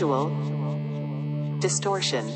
visual, distortion,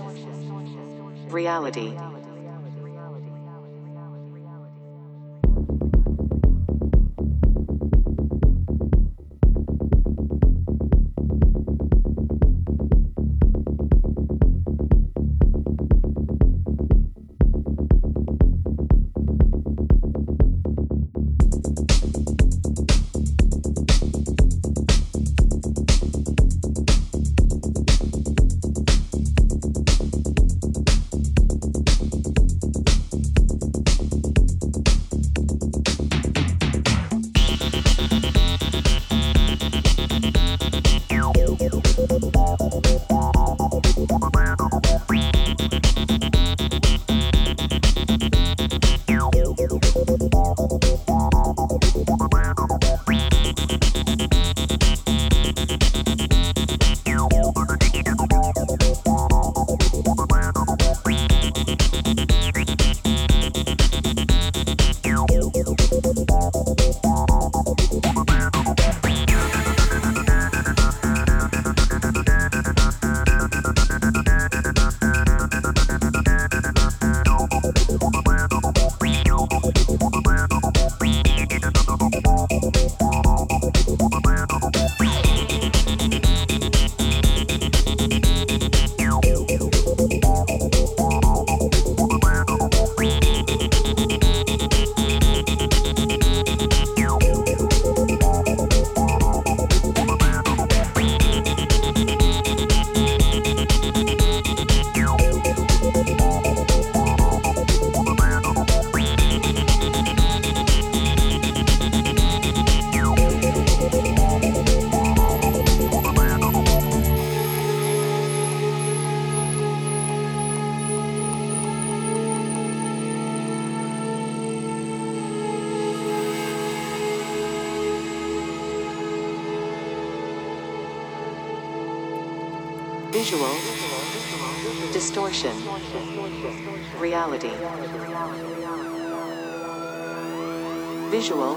Visual,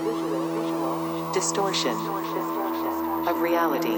distortion of reality.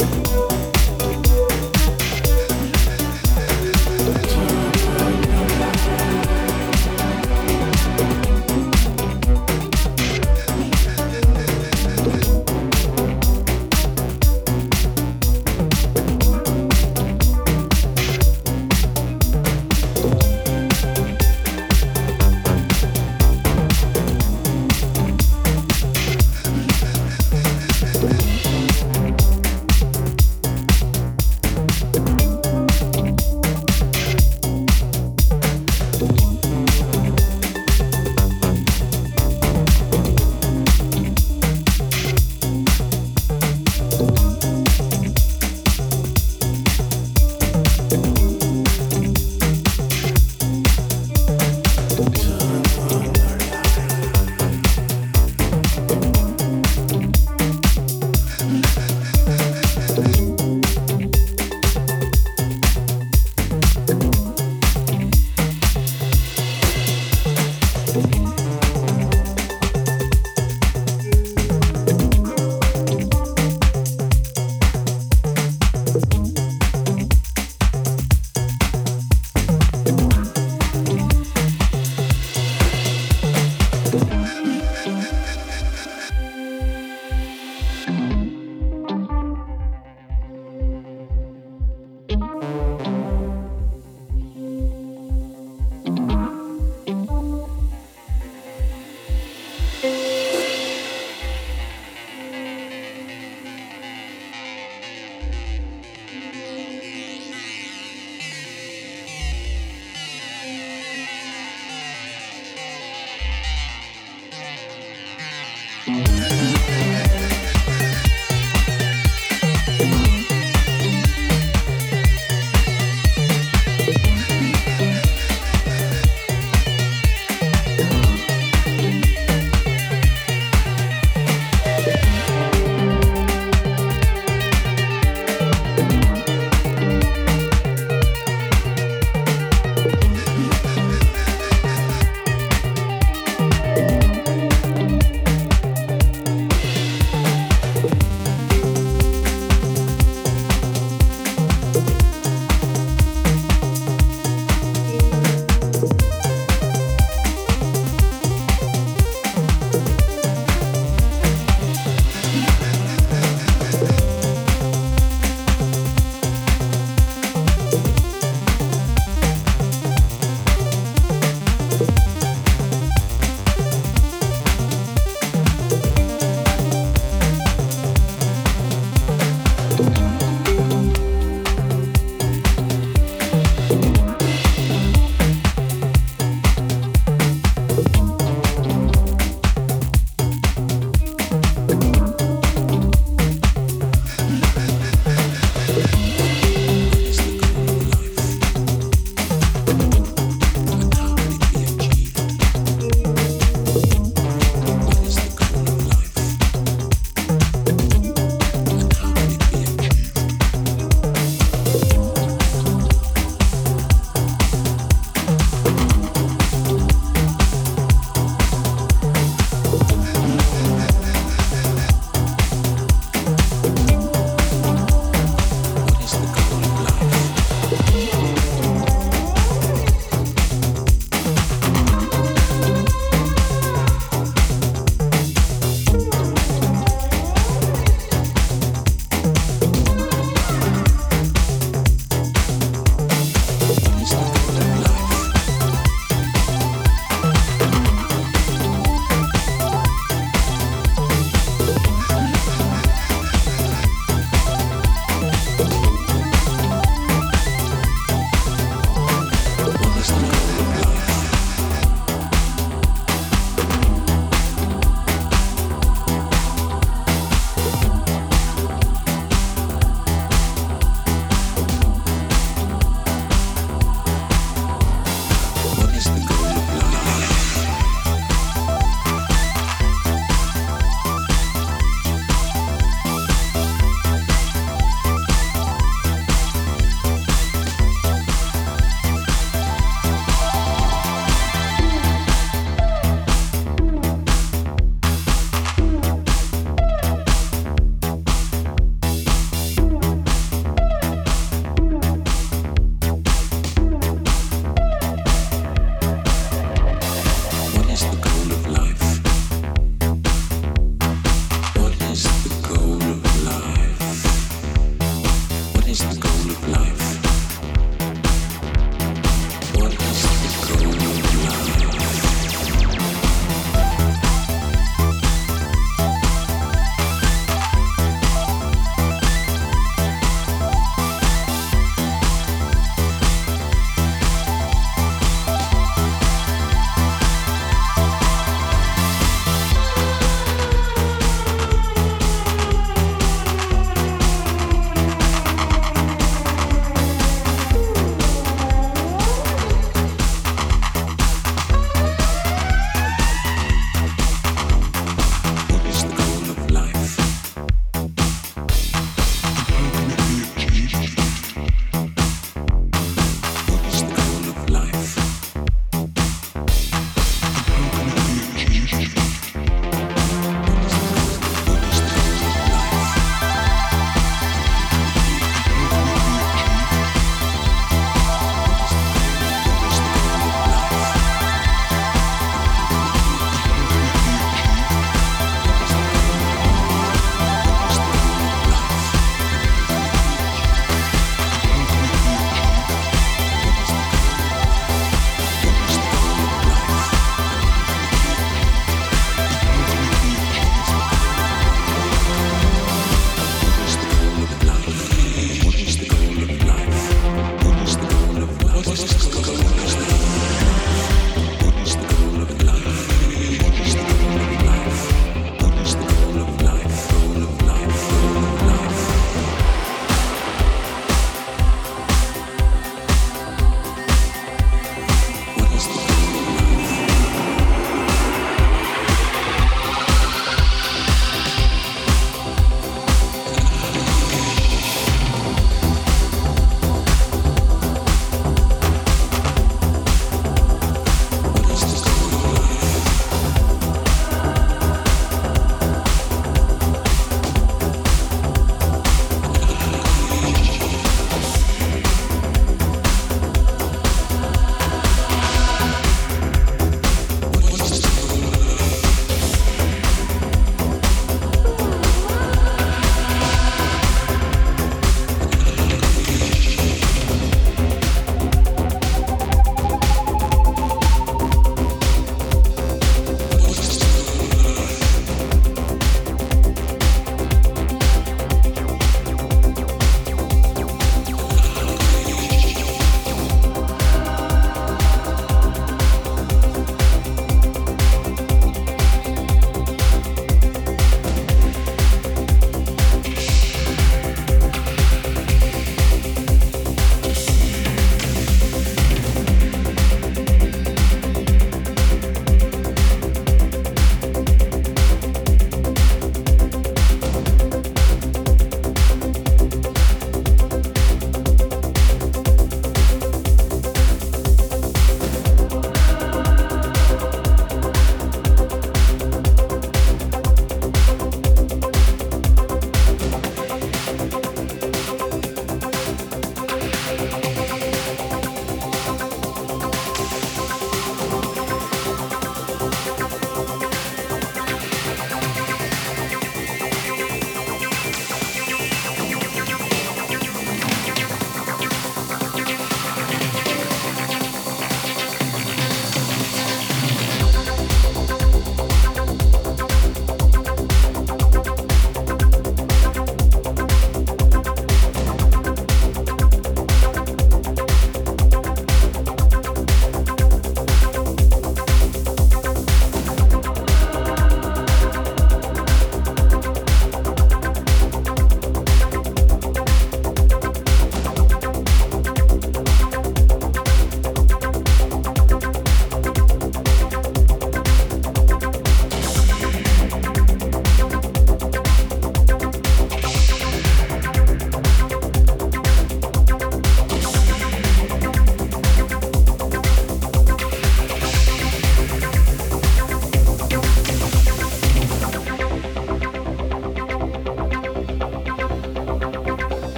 you